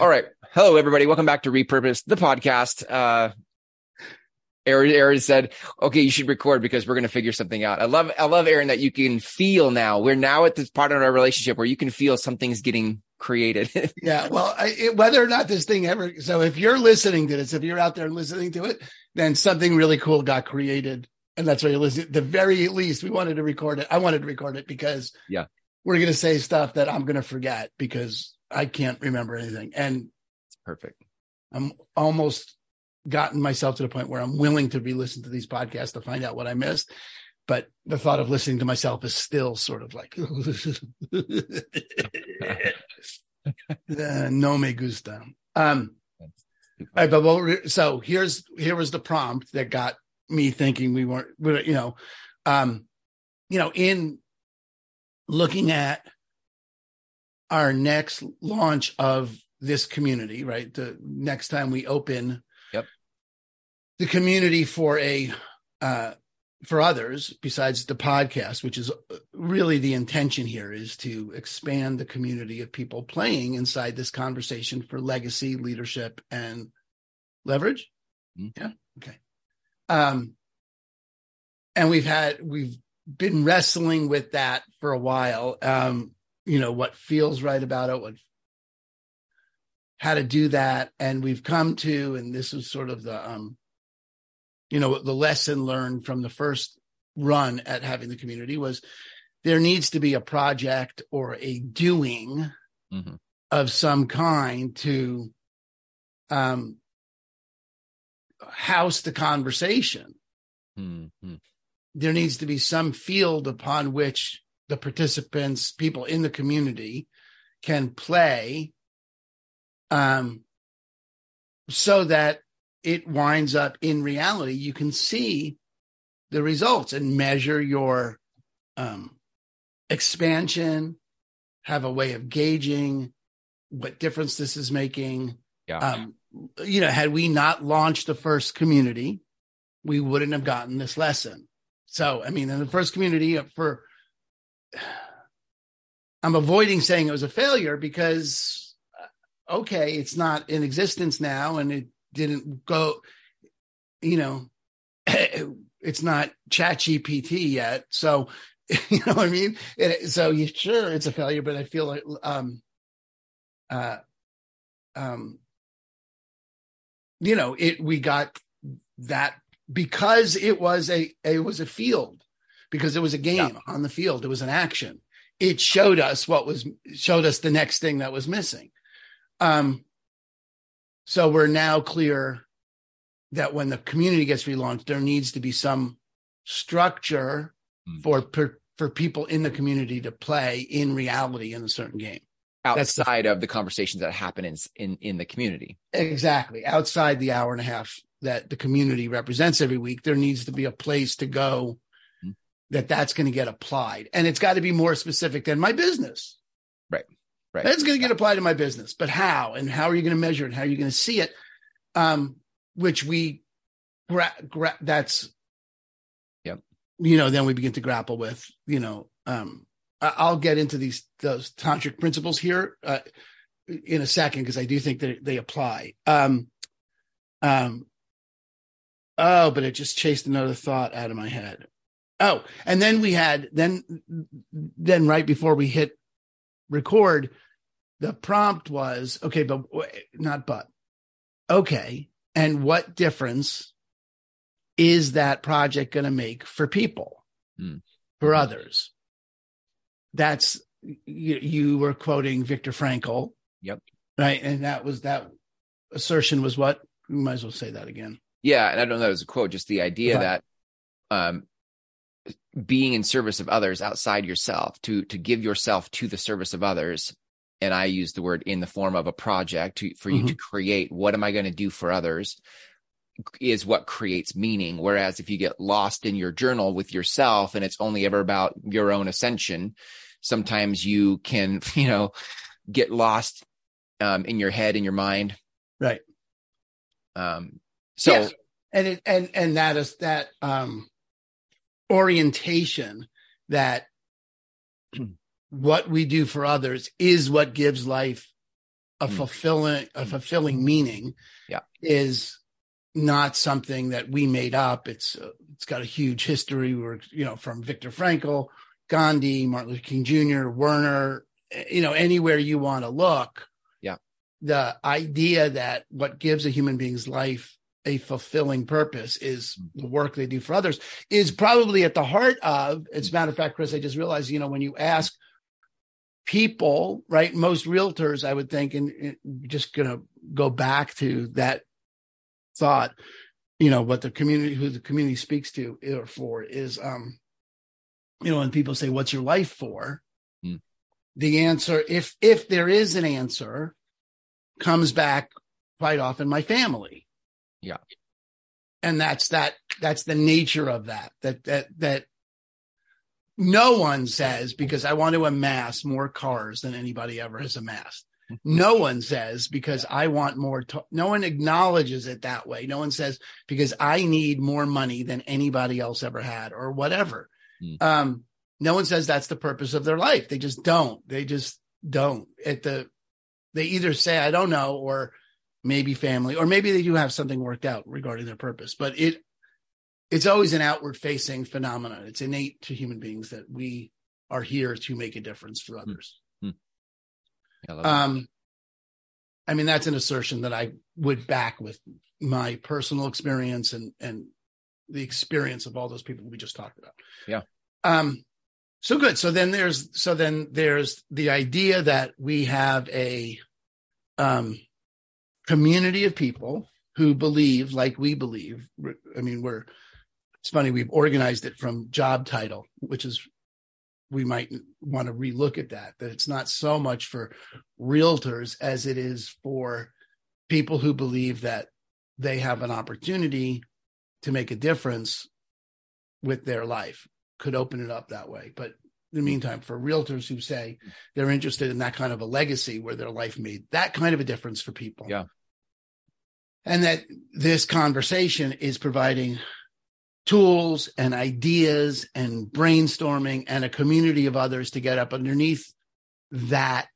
All right. Hello, everybody. Welcome back to Repurpose, the podcast. Uh, Aaron, Aaron said, okay, you should record because we're going to figure something out. I love, I love Aaron that you can feel now. We're now at this part of our relationship where you can feel something's getting created. yeah. Well, I, it, whether or not this thing ever, so if you're listening to this, if you're out there listening to it, then something really cool got created. And that's why you're listening. The very least, we wanted to record it. I wanted to record it because yeah, we're going to say stuff that I'm going to forget because I can't remember anything. And it's perfect. I'm almost gotten myself to the point where I'm willing to re-listen to these podcasts to find out what I missed. But the thought of listening to myself is still sort of like, uh, no me gusta. Um, right, but well, so here's here was the prompt that got me thinking we weren't, you know, um, you know, in looking at our next launch of this community, right? The next time we open yep. the community for a uh, for others besides the podcast, which is really the intention here is to expand the community of people playing inside this conversation for legacy, leadership, and leverage. Mm-hmm. Yeah. Okay. Um, and we've had we've been wrestling with that for a while. Um, you know what feels right about it what how to do that and we've come to and this is sort of the um you know the lesson learned from the first run at having the community was there needs to be a project or a doing mm-hmm. of some kind to um house the conversation mm-hmm. there needs to be some field upon which the participants, people in the community can play um, so that it winds up in reality. You can see the results and measure your um, expansion, have a way of gauging what difference this is making. Yeah. Um, you know, had we not launched the first community, we wouldn't have gotten this lesson. So, I mean, in the first community for I'm avoiding saying it was a failure because okay, it's not in existence now and it didn't go, you know, it's not ChatGPT yet. So, you know what I mean? It, so you sure it's a failure, but I feel like, um, uh, um, you know, it, we got that because it was a, it was a field because it was a game yeah. on the field. It was an action. It showed us what was showed us the next thing that was missing. Um, so we're now clear that when the community gets relaunched, there needs to be some structure mm-hmm. for per, for people in the community to play in reality in a certain game outside the, of the conversations that happen in, in in the community. Exactly, outside the hour and a half that the community represents every week, there needs to be a place to go that that's going to get applied. And it's got to be more specific than my business. Right. Right. That's going to get applied to my business, but how and how are you going to measure it? How are you going to see it? Um, which we, gra- gra- that's, yep. You know, then we begin to grapple with, you know, um, I'll get into these, those tantric principles here, uh, in a second, because I do think that they apply. Um, um, oh, but it just chased another thought out of my head. Oh, and then we had then then right before we hit record, the prompt was okay, but not but okay. And what difference is that project going to make for people, mm. for others? That's you, you were quoting Viktor Frankl. Yep. Right. And that was that assertion was what? We might as well say that again. Yeah. And I don't know that was a quote, just the idea that um, being in service of others outside yourself to to give yourself to the service of others and i use the word in the form of a project to, for you mm-hmm. to create what am i going to do for others is what creates meaning whereas if you get lost in your journal with yourself and it's only ever about your own ascension sometimes you can you know get lost um, in your head in your mind right um so yes. and it and and that is that um orientation that what we do for others is what gives life a Mm. fulfilling a fulfilling meaning Yeah. is not something that we made up it's uh, it's got a huge history we're you know from Viktor Frankl Gandhi Martin Luther King Jr Werner eh, you know anywhere you want to look Yeah. the idea that what gives a human being's life a fulfilling purpose is Mm. the work they do for others is probably at the heart of as a matter of fact chris i just realized you know when you ask people right most realtors i would think and, and just gonna go back to that thought you know what the community who the community speaks to or for is um you know when people say what's your life for Hmm. the answer if if there is an answer comes back quite often my family Yeah. and that's that that's the nature of that that that that no one says because i want to amass more cars than anybody ever has amassed. No one says because i want more to- no one acknowledges it that way. No one says because i need more money than anybody else ever had or whatever. Hmm. um no one says that's the purpose of their life. They just don't. They just don't. At the they either say i don't know or maybe family or maybe they do have something worked out regarding their purpose but it it's always an outward facing phenomenon. It's innate to human beings that we are here to make a difference for others. I love that. um i mean that's an assertion that i would back with my personal experience and and the experience of all those people we just talked about. Yeah. um so good. So then there's so then there's the idea that we have a um community of people who believe like we believe i mean we're it's funny we've organized it from job title which is we might want to relook at that that it's not so much for realtors as it is for people who believe that they have an opportunity to make a difference with their life. Could open it up that way but in the meantime for realtors who say they're interested in that kind of a legacy where their life made that kind of a difference for people Yeah. and that this conversation is providing tools and ideas and brainstorming and a community of others to get up underneath that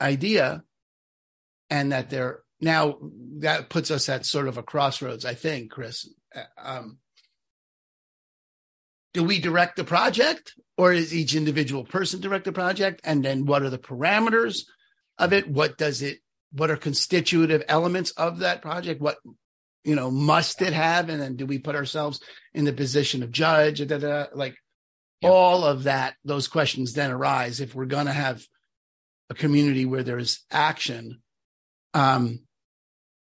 idea and that they're now that puts us at sort of a crossroads i think chris Uh, um, do we direct the project or is each individual person direct the project? And then what are the parameters of it? What does it what are constitutive elements of that project? What you know must it have? And then do we put ourselves in the position of judge? Da, da, da, like Yeah. all of that those questions then arise if we're going to have a community where there's action. Um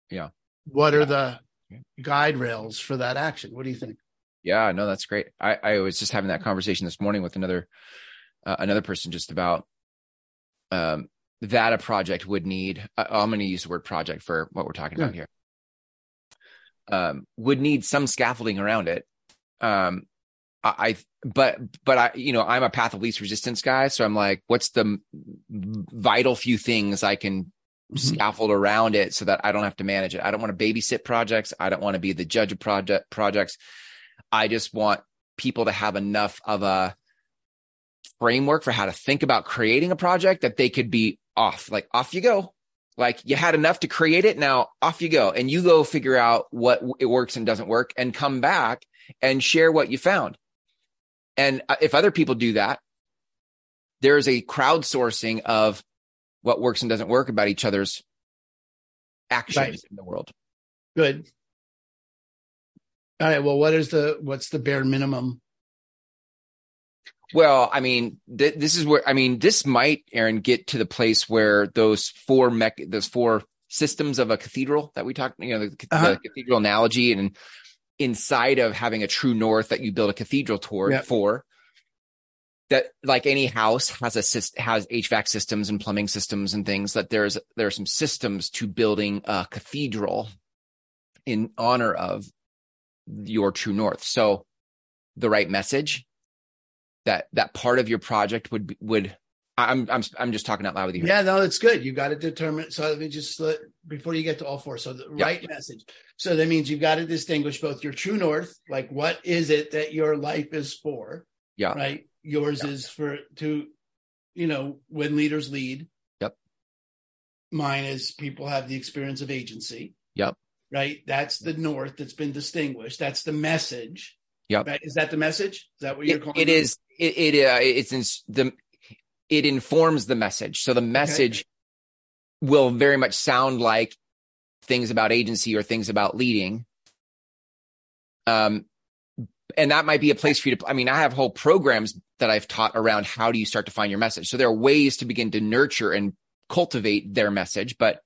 Yeah. what are the Yeah. guide rails for that action? What do you think Yeah, no, that's great. I, I was just having that conversation this morning with another uh, another person just about um, that a project would need. Uh, I'm going to use the word project for what we're talking about here. Um, would need some scaffolding around it. Um, I, I, but but I, you know, I'm a path of least resistance guy, so I'm like, what's the vital few things I can Mhm. scaffold around it so that I don't have to manage it. I don't want to babysit projects. I don't want to be the judge of project projects. I just want people to have enough of a framework for how to think about creating a project that they could be off, like off you go. Like you had enough to create it. Now off you go and you go figure out what it works and doesn't work and come back and share what you found. And uh, if other people do that, there's a crowdsourcing of what works and doesn't work about each other's actions Right. in the world. good all right well what is the what's the bare minimum Well, I mean, th- this is where I mean, this might, Aaron, get to the place where those four mech, those four systems of a cathedral that we talked, you know, the, Uh-huh. the cathedral analogy, and inside of having a true north that you build a cathedral toward Yep. for. That, like any house, has a has HVAC systems and plumbing systems and things. That there's there are some systems to building a cathedral in honor of your true north. So, the right message, that that part of your project would would I'm I'm I'm just talking out loud with you. here. Yeah, no, it's good. You got to determine. So let me just let, before you get to all four. So the Yeah. right message. So that means you've got to distinguish both your true north, like what is it that your life is for? Yeah. Right. Yours Yeah. is for to, you know, when leaders lead. Yep. mine is people have the experience of agency. Yep. Right. That's the north that's been distinguished. That's the message. Yep. Right? Is that the message? Is that what you're It, calling it is. It, it uh, it's in the. It informs the message. So the message will very much sound like things about agency or things about leading. Um, and that might be a place for you to. I mean, I have whole programs that I've taught around how do you start to find your message. So there are ways to begin to nurture and cultivate their message, but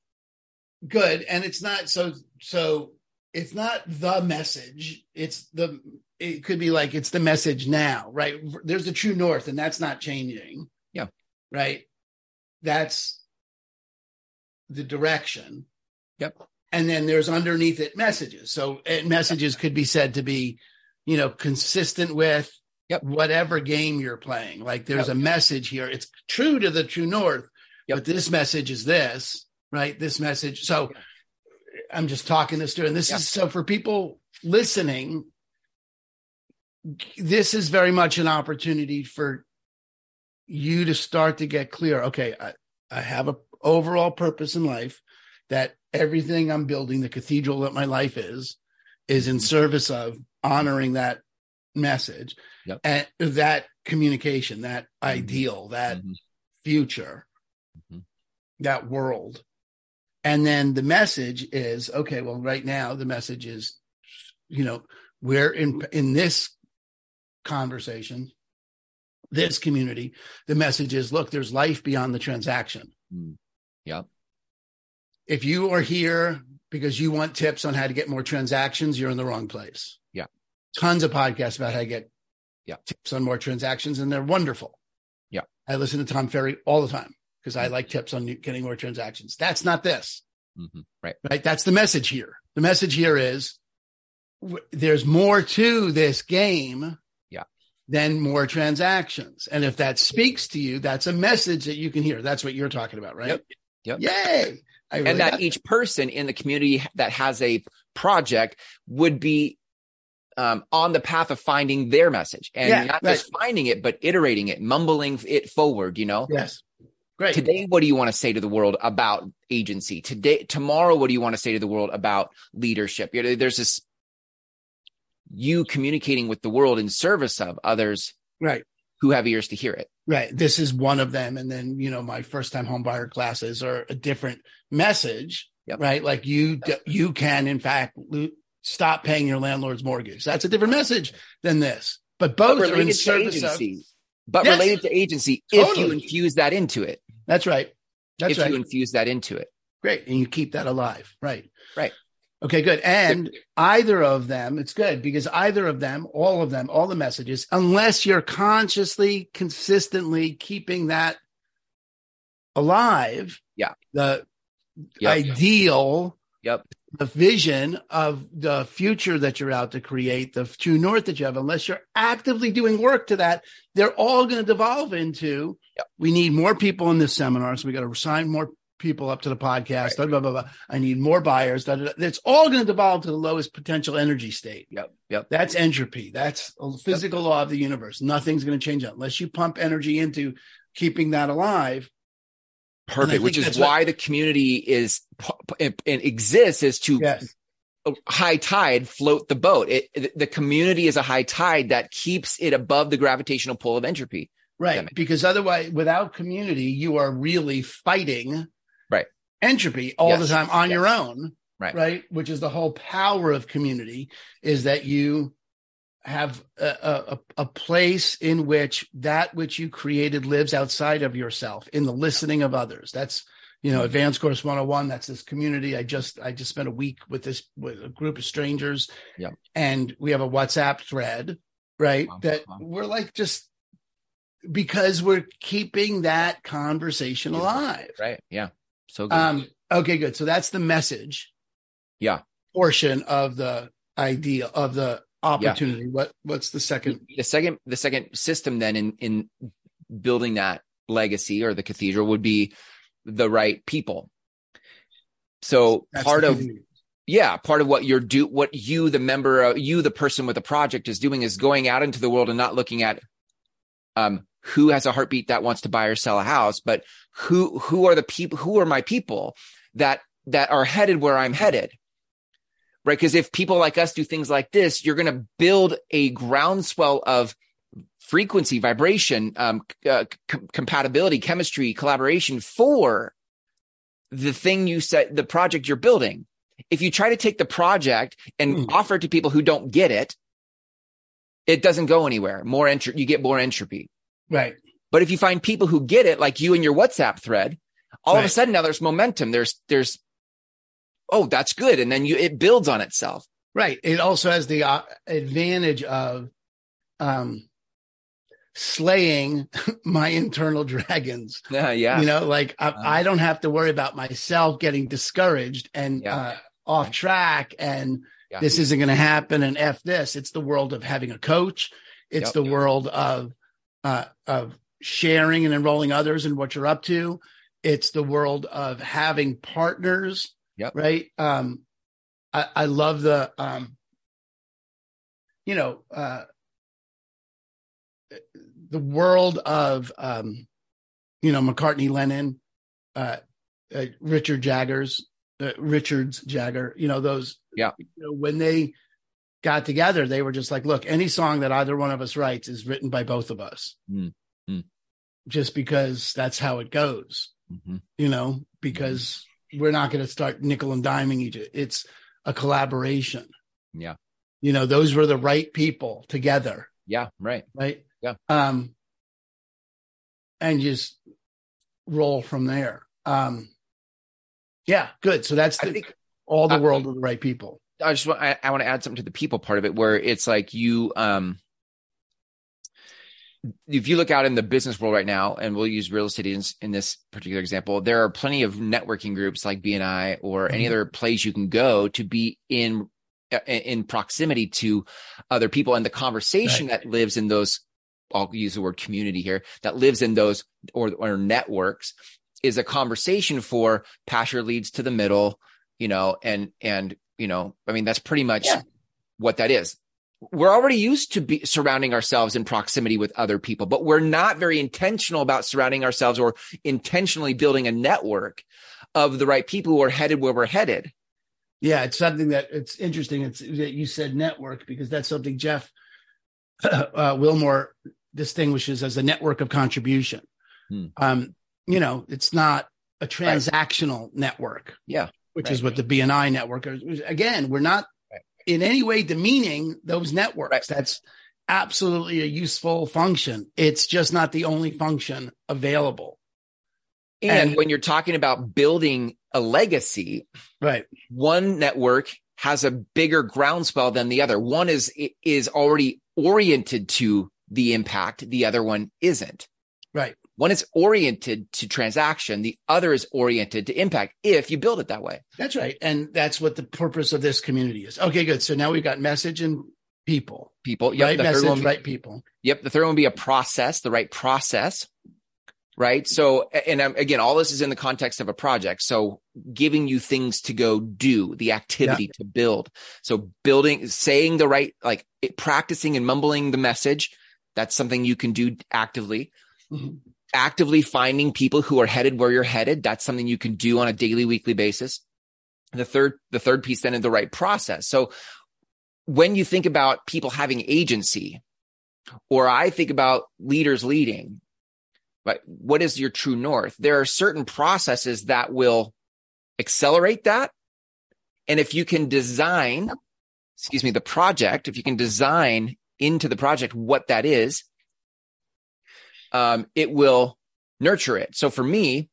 good and it's not so so it's not the message. It's the it could be like it's the message now right? There's the true north and that's not changing. Yeah. right? That's the direction. Yep. and then there's underneath it messages. So and messages could be said to be you know consistent with Yep. whatever game you're playing. Like there's Yep. a message here. It's true to the true north Yep. but this message is this right? This message. So i'm just talking this through and this Yeah. is so for people listening this is very much an opportunity for you to start to get clear okay i, I have a overall purpose in life that everything i'm building the cathedral that my life is is in service of honoring that message Yep. and that communication that ideal that Mhm. future Mhm. that world and then the message is okay well right now the message is you know we're in in this conversation this community the message is look there's life beyond the transaction Mm. Yep. if you are here because you want tips on how to get more transactions you're in the wrong place Yeah. tons of podcasts about how to get Yeah. tips on more transactions and they're wonderful Yeah. i listen to tom ferry all the time because i like tips on getting more transactions that's not this Mhm. Right. right? That's the message here. The message here is w- there's more to this game Yeah. than more transactions. And if that speaks to you, that's a message that you can hear. That's what you're talking about, right? Yep. Yep. Yay. Really and that each person in the community that has a project would be um, on the path of finding their message and Yeah, not right. just finding it, but iterating it, mumbling it forward, you know? yes. Great. Today, what do you want to say to the world about agency? Today, tomorrow, what do you want to say to the world about leadership? You know, there's this you communicating with the world in service of others Right. who have ears to hear it. Right. This is one of them. And then, you know, my first time homebuyer classes are a different message, Yep. right? Like you, d- you can in fact lo- stop paying your landlord's mortgage. That's a different message than this, but both are in service of, but Yes. related to agency if you infuse that into it. That's right. That's if right. you infuse that into it. Great. And you keep that alive. Right. Right. Okay, good. And either of them, it's good because either of them, all of them, all the messages, unless you're consciously, consistently keeping that alive. Yeah. The Yep. ideal, Yep. The vision of the future that you're out to create, the true north that you have, unless you're actively doing work to that, they're all going to devolve into Yep. we need more people in this seminar. So we got to assign more people up to the podcast. Blah, blah, blah, blah. I need more buyers. Da, da. It's all going to devolve to the lowest potential energy state. Yep. Yep. That's entropy. That's a physical law of the universe. Nothing's going to change that unless you pump energy into keeping that alive. Perfect. Which is that's what- why the community is and exists is to Yes. high tide float the boat. It, the community is a high tide that keeps it above the gravitational pull of entropy. Right. Because otherwise, without community, you are really fighting Right. entropy all Yes. the time on Yes. your own. Right. Right. Which is the whole power of community is that you have a, a, a place in which that which you created lives outside of yourself in the listening of others. That's, you know, Mhm. advanced course 101. That's this community. I just, I just spent a week with this, with a group of strangers Yeah. and we have a WhatsApp thread, right? Wow. That Wow. we're like just because we're keeping that conversation alive. Right. Yeah. So good. Um, okay, good. So that's the message. Yeah. Portion of the idea of the opportunity. What what's the second? the second the second system then in in building that legacy or the cathedral would be the right people. So That's part of yeah part of what you're do what you the member uh, you the person with the project is doing is going out into the world and not looking at um who has a heartbeat that wants to buy or sell a house, but who who are the people who are my people that that are headed where I'm headed. Right? Because if people like us do things like this, you're going to build a groundswell of frequency, vibration, um, uh, c- compatibility, chemistry, collaboration for the thing you said, the project you're building. If you try to take the project and mm. offer it to people who don't get it, it doesn't go anywhere. More entropy, you get more entropy. Right. But if you find people who get it, like you and your WhatsApp thread, all right. of a sudden now there's momentum. There's, there's, oh, that's good. And then you, it builds on itself. Right. It also has the uh, advantage of, um, slaying my internal dragons. Yeah, yeah. You know, like I, uh, I, don't have to worry about myself getting discouraged and yeah. uh, off track and yeah. this isn't going to happen and f this. It's the world of having a coach. It's yep. the world of uh, of sharing and enrolling others in what you're up to. It's the world of having partners. Yep. Right. Um, I, I love the um, you know, uh, the world of um, you know McCartney, Lennon, uh, uh, Richard Jaggers, uh, Richards Jagger. You know those. Yeah. You know, when they got together, they were just like, "Look, any song that either one of us writes is written by both of us." Mm. Mm. Just because that's how it goes, mm-hmm. you know, because mm-hmm. We're not going to start nickel and diming each. Other. It's a collaboration. Yeah. You know, those were the right people together. Yeah. Right. Right. Yeah. Um, and just roll from there. Um, yeah, good. So that's the, think, all the world of the right people. I just want, I, I want to add something to the people part of it where it's like you, um, if you look out in the business world right now, and we'll use real estate in, in this particular example, there are plenty of networking groups like BNI or mm-hmm. any other place you can go to be in in proximity to other people and the conversation right. that lives in those I'll use the word community here that lives in those or, or networks is a conversation for pasture leads to the middle, you know, and, and, you know, I mean, that's pretty much yeah. what that is. We're already used to be surrounding ourselves in proximity with other people, but we're not very intentional about surrounding ourselves or intentionally building a network of the right people who are headed where we're headed. Yeah, it's something that it's interesting. It's that you said network because that's something Jeff uh, Wilmore distinguishes as a network of contribution. Hmm. Um, you know, it's not a transactional right. network. Yeah. Which right. is what the BNI network is. Again, we're not. In any way demeaning those networks. That's absolutely a useful function. It's just not the only function available. And, and when you're talking about building a legacy, right? One network has a bigger groundswell than the other. One is is already oriented to the impact. The other one isn't. One is oriented to transaction. The other is oriented to impact if you build it that way. That's right. And that's what the purpose of this community is. Okay, good. So now we've got message and people. People. Yep. Right message, one, right people. Yep. The third one would be a process, the right process. Right. So, and again, all this is in the context of a project. So giving you things to go do, the activity yeah. to build. So building, saying the right, like practicing and mumbling the message that's something you can do actively. Mm-hmm. Actively finding people who are headed where you're headed. That's something you can do on a daily, weekly basis. The third, the third piece then is the right process. So when you think about people having agency, or I think about leaders leading, but what is your true north? There are certain processes that will accelerate that. And if you can design, excuse me, the project, if you can design into the project what that is, um, it will nurture it. So for me,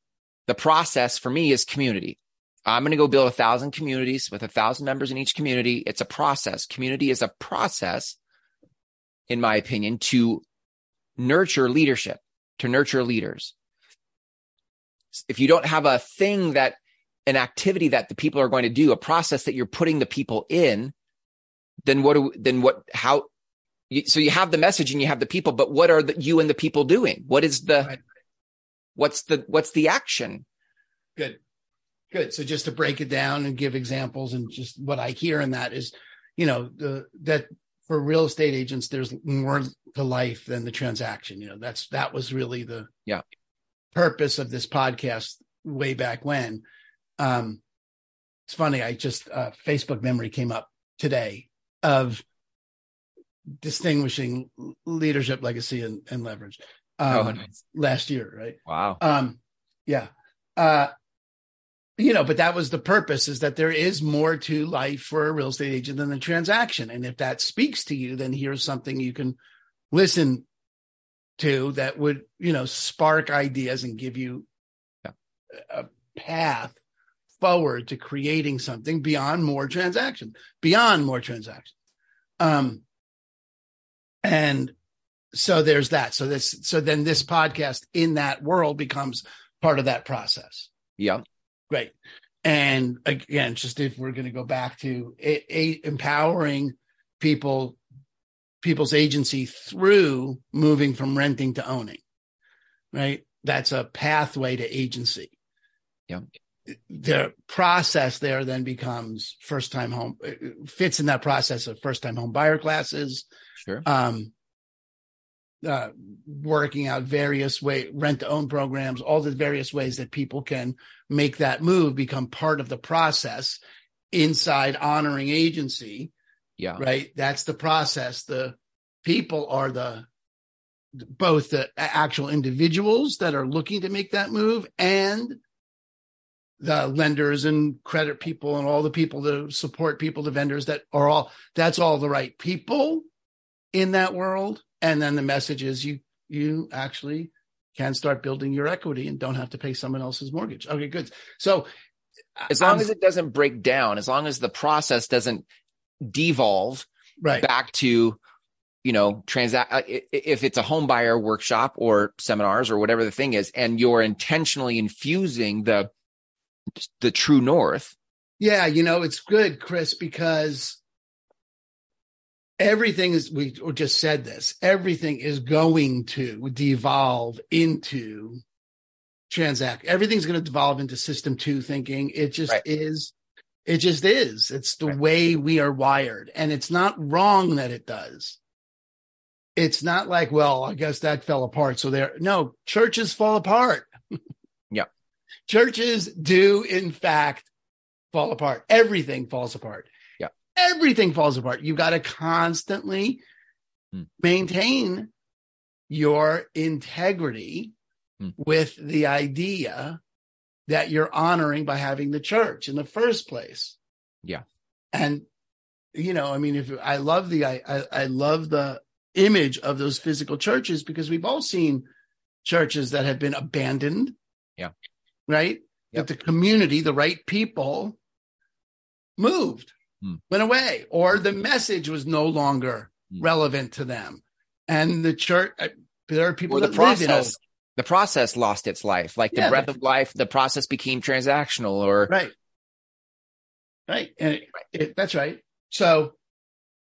the process for me is community. I'm going to go build a thousand communities with a thousand members in each community. It's a process. Community is a process, in my opinion, to nurture leadership, to nurture leaders. If you don't have a thing that, an activity that the people are going to do, a process that you're putting the people in, then what do, then what, how, so you have the message and you have the people, but what are the, you and the people doing? What is the, right. what's the, what's the action? Good. Good. So just to break it down and give examples and just what I hear in that is, you know, the, that for real estate agents, there's more to life than the transaction. You know, that's that was really the yeah purpose of this podcast way back when. Um, it's funny. I just uh, Facebook memory came up today of distinguishing leadership, legacy, and, and leverage. Um, oh, nice. Last year, right? Wow. Um, yeah. Uh, you know, but that was the purpose is that there is more to life for a real estate agent than the transaction. And if that speaks to you, then here's something you can listen to that would, you know, spark ideas and give you yeah. a path forward to creating something beyond more transaction, beyond more transactions. Um, and so there's that. So this, so then this podcast in that world becomes part of that process. Yeah. Great. And again, just if we're going to go back to a, a, empowering people, people's agency through moving from renting to owning, right? That's a pathway to agency. Yeah. The process there then becomes first time home fits in that process of first time home buyer classes. Sure. Um, uh, working out various way rent to own programs, all the various ways that people can make that move become part of the process inside honoring agency. Yeah. Right. That's the process. The people are the both the actual individuals that are looking to make that move and the lenders and credit people and all the people that support people, the vendors that are all that's all the right people in that world and then the message is you you actually can start building your equity and don't have to pay someone else's mortgage. Okay, good. So as long um, as it doesn't break down, as long as the process doesn't devolve right. back to you know transact uh, if it's a home buyer workshop or seminars or whatever the thing is and you're intentionally infusing the the true north. Yeah you know it's good chris because everything is we just said this everything is going to devolve into transact everything's going to devolve into system two thinking. It just right. is it just is. It's the right. way we are wired and it's not wrong that it does. It's not like well i guess that fell apart so there no churches fall apart churches do in fact fall apart everything falls apart Yeah. everything falls apart. You got to constantly hmm. maintain your integrity hmm. with the idea that you're honoring by having the church in the first place. Yeah. And, you know, I mean, if I love the, I, I, I love the image of those physical churches because we've all seen churches that have been abandoned. Yeah. Right. Yep. That the community, the right people moved hmm. went away, or the message was no longer hmm. relevant to them. And the church, there are people or the process, the process lost its life, like the yeah, breath of life. The process became transactional, or right, right, and it, it, that's right. So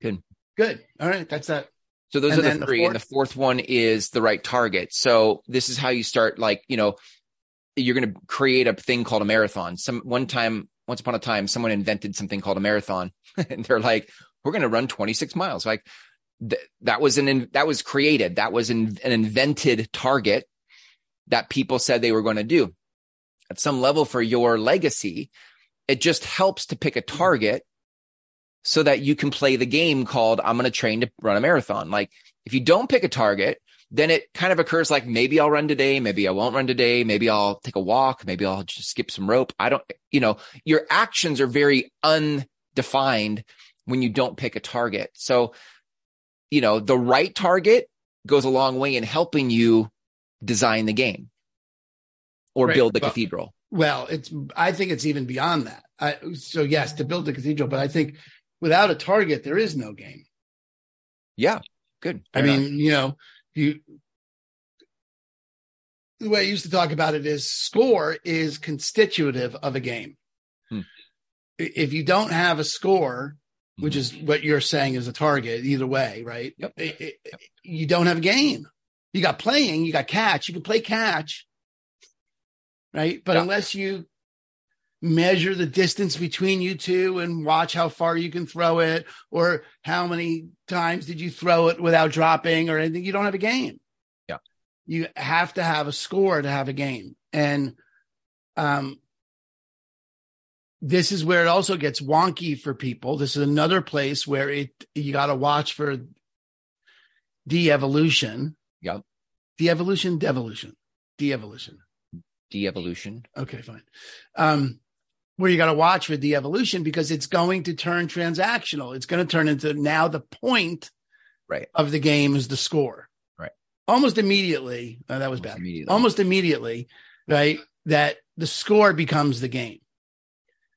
good, good. All right, that's that. So those and are the three, the and the fourth one is the right target. So this is how you start. Like you know, you're going to create a thing called a marathon. Some one time once upon a time, someone invented something called a marathon, and they're like, "We're going to run 26 miles." Like th- that was an that was created. That was an, an invented target that people said they were going to do. At some level, for your legacy, it just helps to pick a target so that you can play the game called "I'm going to train to run a marathon." Like if you don't pick a target, then it kind of occurs like maybe I'll run today, maybe I won't run today, maybe I'll take a walk, maybe I'll just skip some rope. I don't, you know, your actions are very undefined when you don't pick a target. So, you know, the right target goes a long way in helping you design the game or right. build the well, cathedral. Well, it's, I think it's even beyond that. I, so yes, to build the cathedral, but I think without a target, there is no game. Yeah. Good. I mean, you know, you the way I used to talk about it is score is constitutive of a game. Hmm. If you don't have a score, which hmm. is what you're saying is a target, either way, right? Yep. It, it, yep. You don't have a game. You got playing, you got catch. You can play catch, right? But unless you measure the distance between you two and watch how far you can throw it or how many times did you throw it without dropping or anything. You don't have a game. Yeah. You have to have a score to have a game. And um this is where it also gets wonky for people. This is another place where it you got to watch for de-evolution. Yep. De-evolution, devolution, de-evolution. De-evolution. Okay, fine. Um, where you got to watch for the evolution because it's going to turn transactional. It's going to turn into now the point right. of the game is the score. Right. Almost immediately. Oh, that was Almost bad. immediately. Almost immediately, right? That the score becomes the game.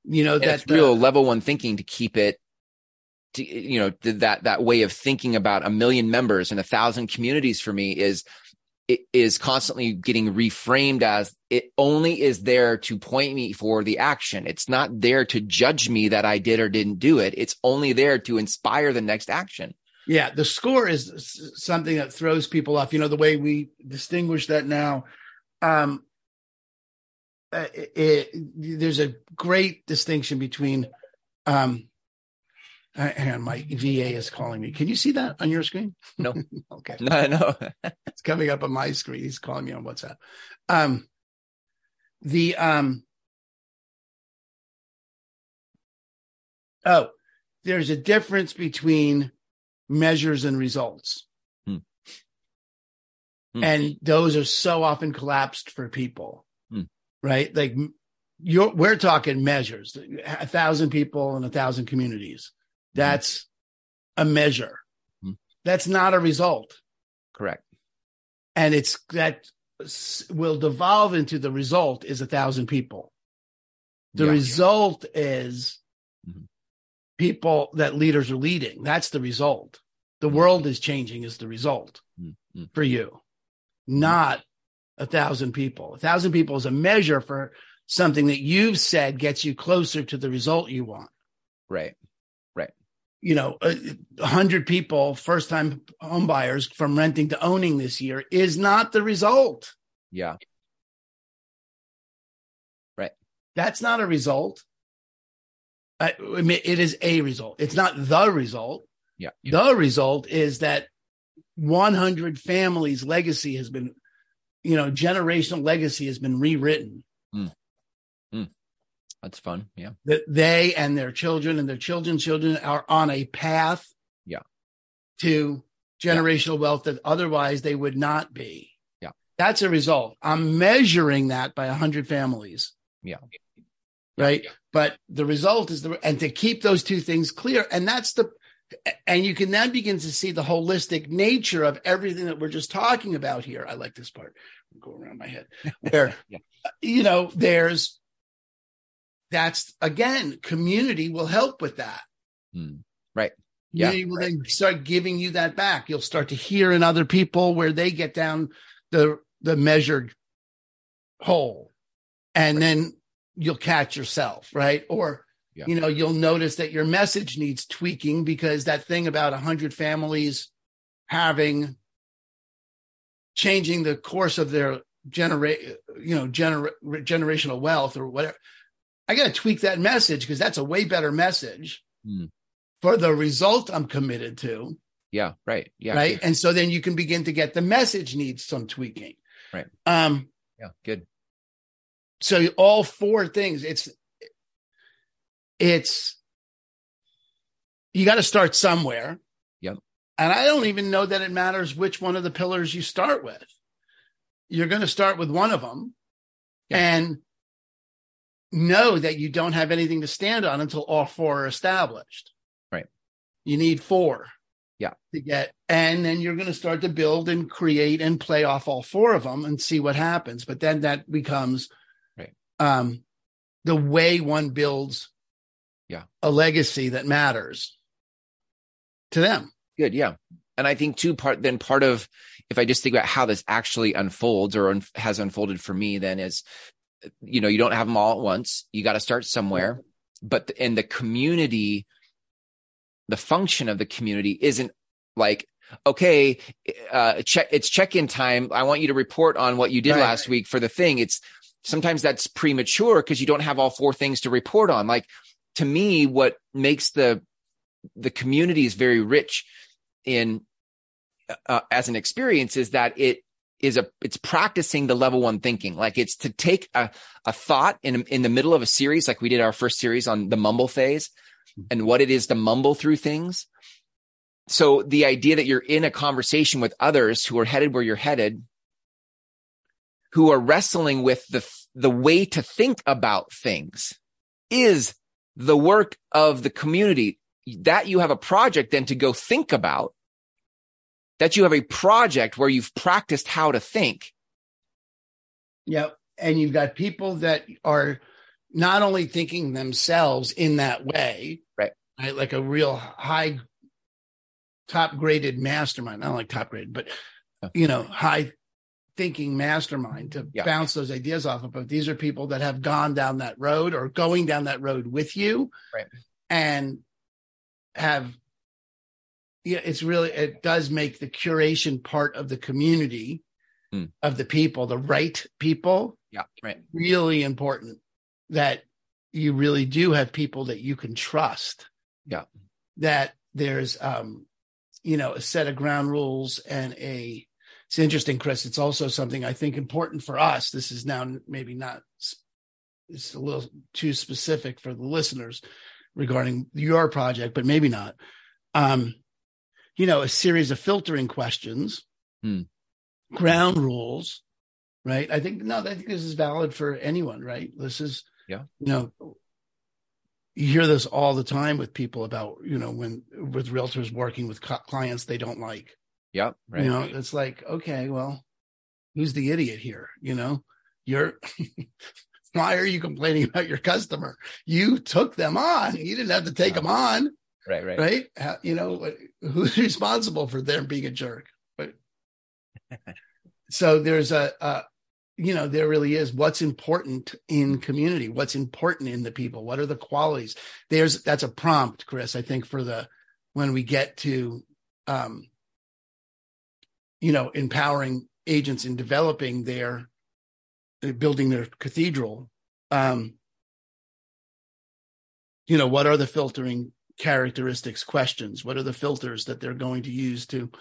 You know, And that it's real level one thinking to keep it to, you know that that way of thinking about a million members and a thousand communities for me is it is constantly getting reframed as it only is there to point me for the action it's not there to judge me that i did or didn't do it it's only there to inspire the next action Yeah, the score is something that throws people off. You know, the way we distinguish that now. Um, uh, it, it- there's a great distinction between. Um, uh, hang my VA is calling me. Can you see that on your screen? No. okay, no no it's coming up on my screen. He's calling me on WhatsApp. Um, the um, oh, there's a difference between measures and results. Hmm. Hmm. And those are so often collapsed for people, Hmm. right? Like you're, we're talking measures, a thousand people and a thousand communities. That's a measure. Hmm. That's not a result. correct And it's that will devolve into the result is a thousand people. The Yeah. result is Mhm. people that leaders are leading. That's the result. The Mhm. world is changing is the result Mm, mm. for you, not a thousand people. A thousand people is a measure for something that you've said gets you closer to the result you want. right You know, a a hundred people, first time home buyers from renting to owning this year is not the result. yeah Right. That's not a result. I, I mean, it is a result. It's not the result. yeah The result is that 100 families' legacy has been, you know, generational legacy has been rewritten. Hmm. Hmm. That's fun yeah That they and their children and their children's children are on a path, Yeah. to generational wealth that otherwise they would not be. Yeah. that's a result. I'm measuring that by 100 families. Yeah. right. But the result is the and to keep those two things clear, and that's the and you can then begin to see the holistic nature of everything that we're just talking about here. I like this part. Go around my head. Where Yeah. you know, there's that's again, community will help with that. Hmm. Right. Yeah, Community will then start giving you that back. You'll start to hear in other people where they get down the the measured hole. And then you'll catch yourself, right? Or Yeah. you know, you'll notice that your message needs tweaking because that thing about a hundred families having changing the course of their generate, you know, gener- generational wealth or whatever. I got to tweak that message because that's a way better message Hmm. for the result I'm committed to. yeah right yeah right. And so then you can begin to get the message needs some tweaking. Right. Um, yeah good so all four things it's it's you got to start somewhere Yep. and i don't even know that it matters which one of the pillars you start with you're going to start with one of them and know that you don't have anything to stand on until all four are established Right. you need four Yeah. to get and then you're going to start to build and create and play off all four of them and see what happens but then that becomes Right. um the way one builds Yeah. a legacy that matters to them good yeah and i think too part then part of if i just think about how this actually unfolds or un- has unfolded for me then is you know you don't have them all at once. You got to start somewhere. But in the community the function of the community isn't like okay uh check it's check-in time. I want you to report on what you did Right. last week for the thing. It's sometimes that's premature because you don't have all four things to report on. Like to me, what makes the the community is very rich in uh, as an experience is that it is a it's practicing the level one thinking. Like it's to take a, a thought in in the middle of a series like we did our first series on the mumble phase mm-hmm. and what it is to mumble through things. So the idea that you're in a conversation with others who are headed where you're headed who are wrestling with the the way to think about things is the work of the community. That you have a project then to go think about that you have a project where you've practiced how to think. Yep. And you've got people that are not only thinking themselves in that way, right? right like a real high, top graded mastermind. Don't like top graded, but you know, high thinking mastermind to yeah. bounce those ideas off of. But these are people that have gone down that road or going down that road with you, right? And have yeah, it's really it does make the curation part of the community mm. of the people, the right people. Yeah, right. Really important that you really do have people that you can trust. Yeah. That there's um, you know, a set of ground rules and a it's interesting, Chris. It's also something I think important for us. This is now maybe not it's a little too specific for the listeners regarding your project, but maybe not. Um, you know, a series of filtering questions, hmm. ground rules, right? I think no, I think this is valid for anyone, right? This is, yeah, you know, you hear this all the time with people about, you know, when with realtors working with clients they don't like. Yep. Right. You know, it's like, okay, well, who's the idiot here? You know, you're why are you complaining about your customer? You took them on. You didn't have to take them on. Right, right, right. How, you know, who's responsible for them being a jerk? But so there's a, a, you know, there really is what's important in community, what's important in the people, what are the qualities. There's that's a prompt, Chris. I think for the when we get to, um, you know, empowering agents in developing their building their cathedral. Um, you know, what are the filtering characteristics questions? What are the filters that they're going to use to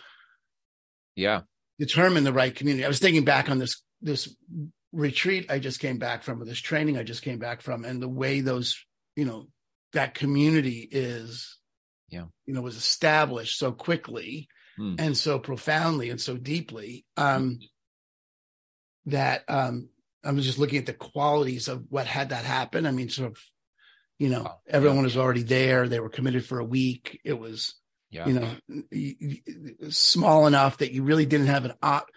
yeah. determine the right community? I was thinking back on this this retreat i just came back from or this training i just came back from and the way those you know that community is yeah. you know was established so quickly hmm. and so profoundly and so deeply um that um i was just looking at the qualities of what had that happen. I mean sort of you know, wow. everyone yeah. was already there. They were committed for a week. It was, yeah. you know, small enough that you really didn't have an op-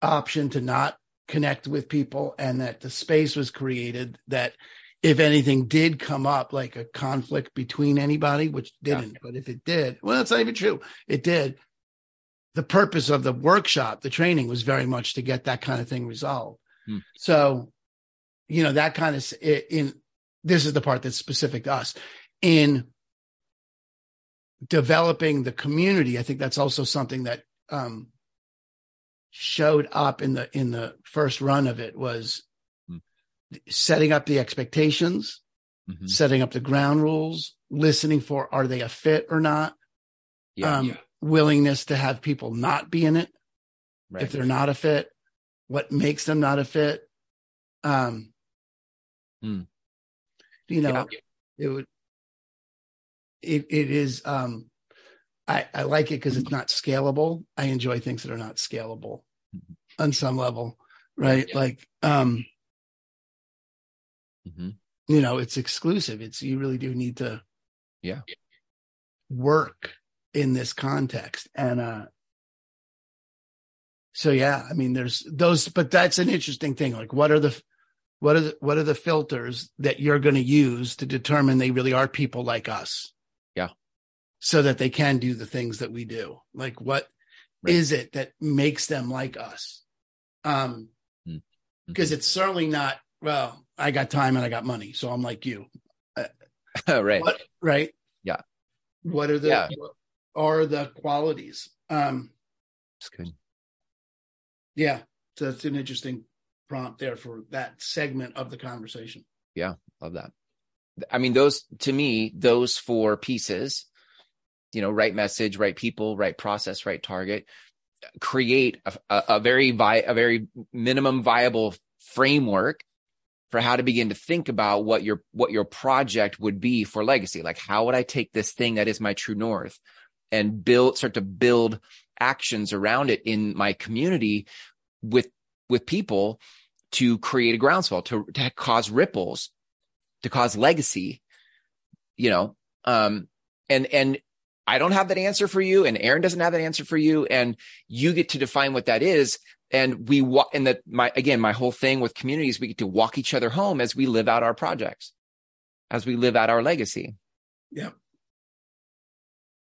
option to not connect with people and that the space was created that if anything did come up like a conflict between anybody which didn't yeah. but if it did well that's not even true it did the purpose of the workshop the training was very much to get that kind of thing resolved hmm. so you know that kind of in this is the part that's specific to us in developing the community i think that's also something that um, showed up in the in the first run of it was mm. setting up the expectations mm-hmm. setting up the ground rules listening for are they a fit or not yeah, um, yeah. willingness to have people not be in it right. if they're not a fit what makes them not a fit um, mm you know, yeah. it would, it, it is, um, I, I like it because it's not scalable. I enjoy things that are not scalable mm-hmm. on some level, right? Yeah. Like, um, mm-hmm. you know, it's exclusive. It's, you really do need to, yeah, work in this context. And, uh, so yeah, I mean, there's those, but that's an interesting thing. Like, what are the, what are the, what are the filters that you're going to use to determine they really are people like us? Yeah. So that they can do the things that we do. Like what right. is it that makes them like us? Um, mm-hmm. because it's certainly not, well, I got time and I got money, so I'm like you. Uh, right. What, right. Yeah. What are the, yeah. what are the qualities? Um, it's good. Yeah. So it's an interesting prompt there for that segment of the conversation. Yeah, love that. I mean, those to me, those four pieces, you know, right message, right people, right process, right target, create a, a, very vi- a very minimum viable framework for how to begin to think about what your what your project would be for legacy. Like, how would I take this thing that is my true north and build start to build actions around it in my community with with people to create a groundswell to, to cause ripples to cause legacy you know um and and i don't have that answer for you and aaron doesn't have that answer for you and you get to define what that is and we walk and that my again my whole thing with communities we get to walk each other home as we live out our projects as we live out our legacy. Yeah.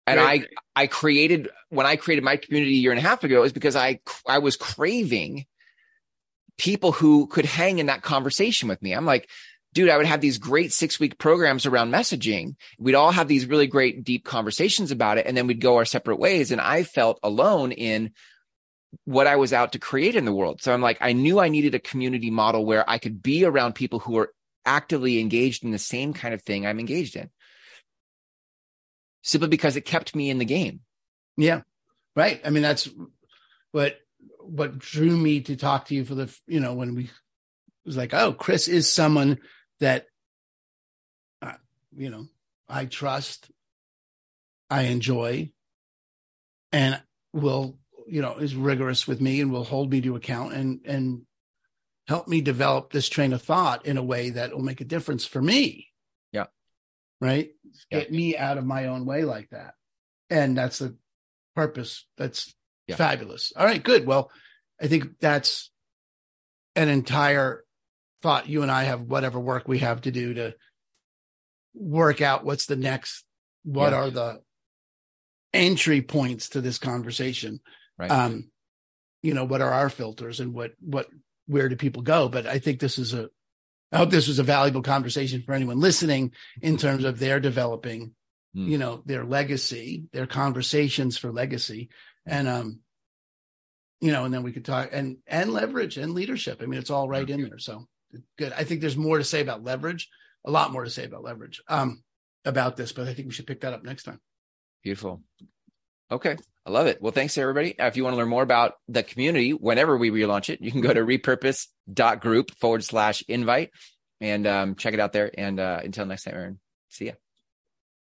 And I, I created when I created my community a year and a half ago, it was because I, I was craving people who could hang in that conversation with me. I'm like, dude, I would have these great six week programs around messaging. We'd all have these really great deep conversations about it. And then we'd go our separate ways. And I felt alone in what I was out to create in the world. So I'm like, I knew I needed a community model where I could be around people who are actively engaged in the same kind of thing I'm engaged in simply because it kept me in the game. Yeah. Right. I mean, that's what, what drew me to talk to you for the, you know, when we was like, oh, Chris is someone that, uh, you know, I trust, I enjoy, and will, you know, is rigorous with me and will hold me to account and, and help me develop this train of thought in a way that will make a difference for me yeah right? Yeah. Get me out of my own way like that. And that's the purpose. That's yeah. fabulous. All right, good. Well, I think that's an entire thought. You and I have whatever work we have to do to work out what's the next, what yeah. are the entry points to this conversation. Right. Um, you know, what are our filters and what, what, where do people go? But I think this is a, I hope this was a valuable conversation for anyone listening in terms of their developing, mm. you know, their legacy, their conversations for legacy. And, um, you know, and then we could talk and, and leverage and leadership. I mean, it's all right in there. So good. I think there's more to say about leverage, a lot more to say about leverage, um, about this, but I think we should pick that up next time. Beautiful. Okay. I love it. Well, thanks everybody. Uh, if you want to learn more about the community, whenever we relaunch it, you can go to repurpose.group forward slash invite and um, check it out there. And uh, until next time, Aaron, see ya.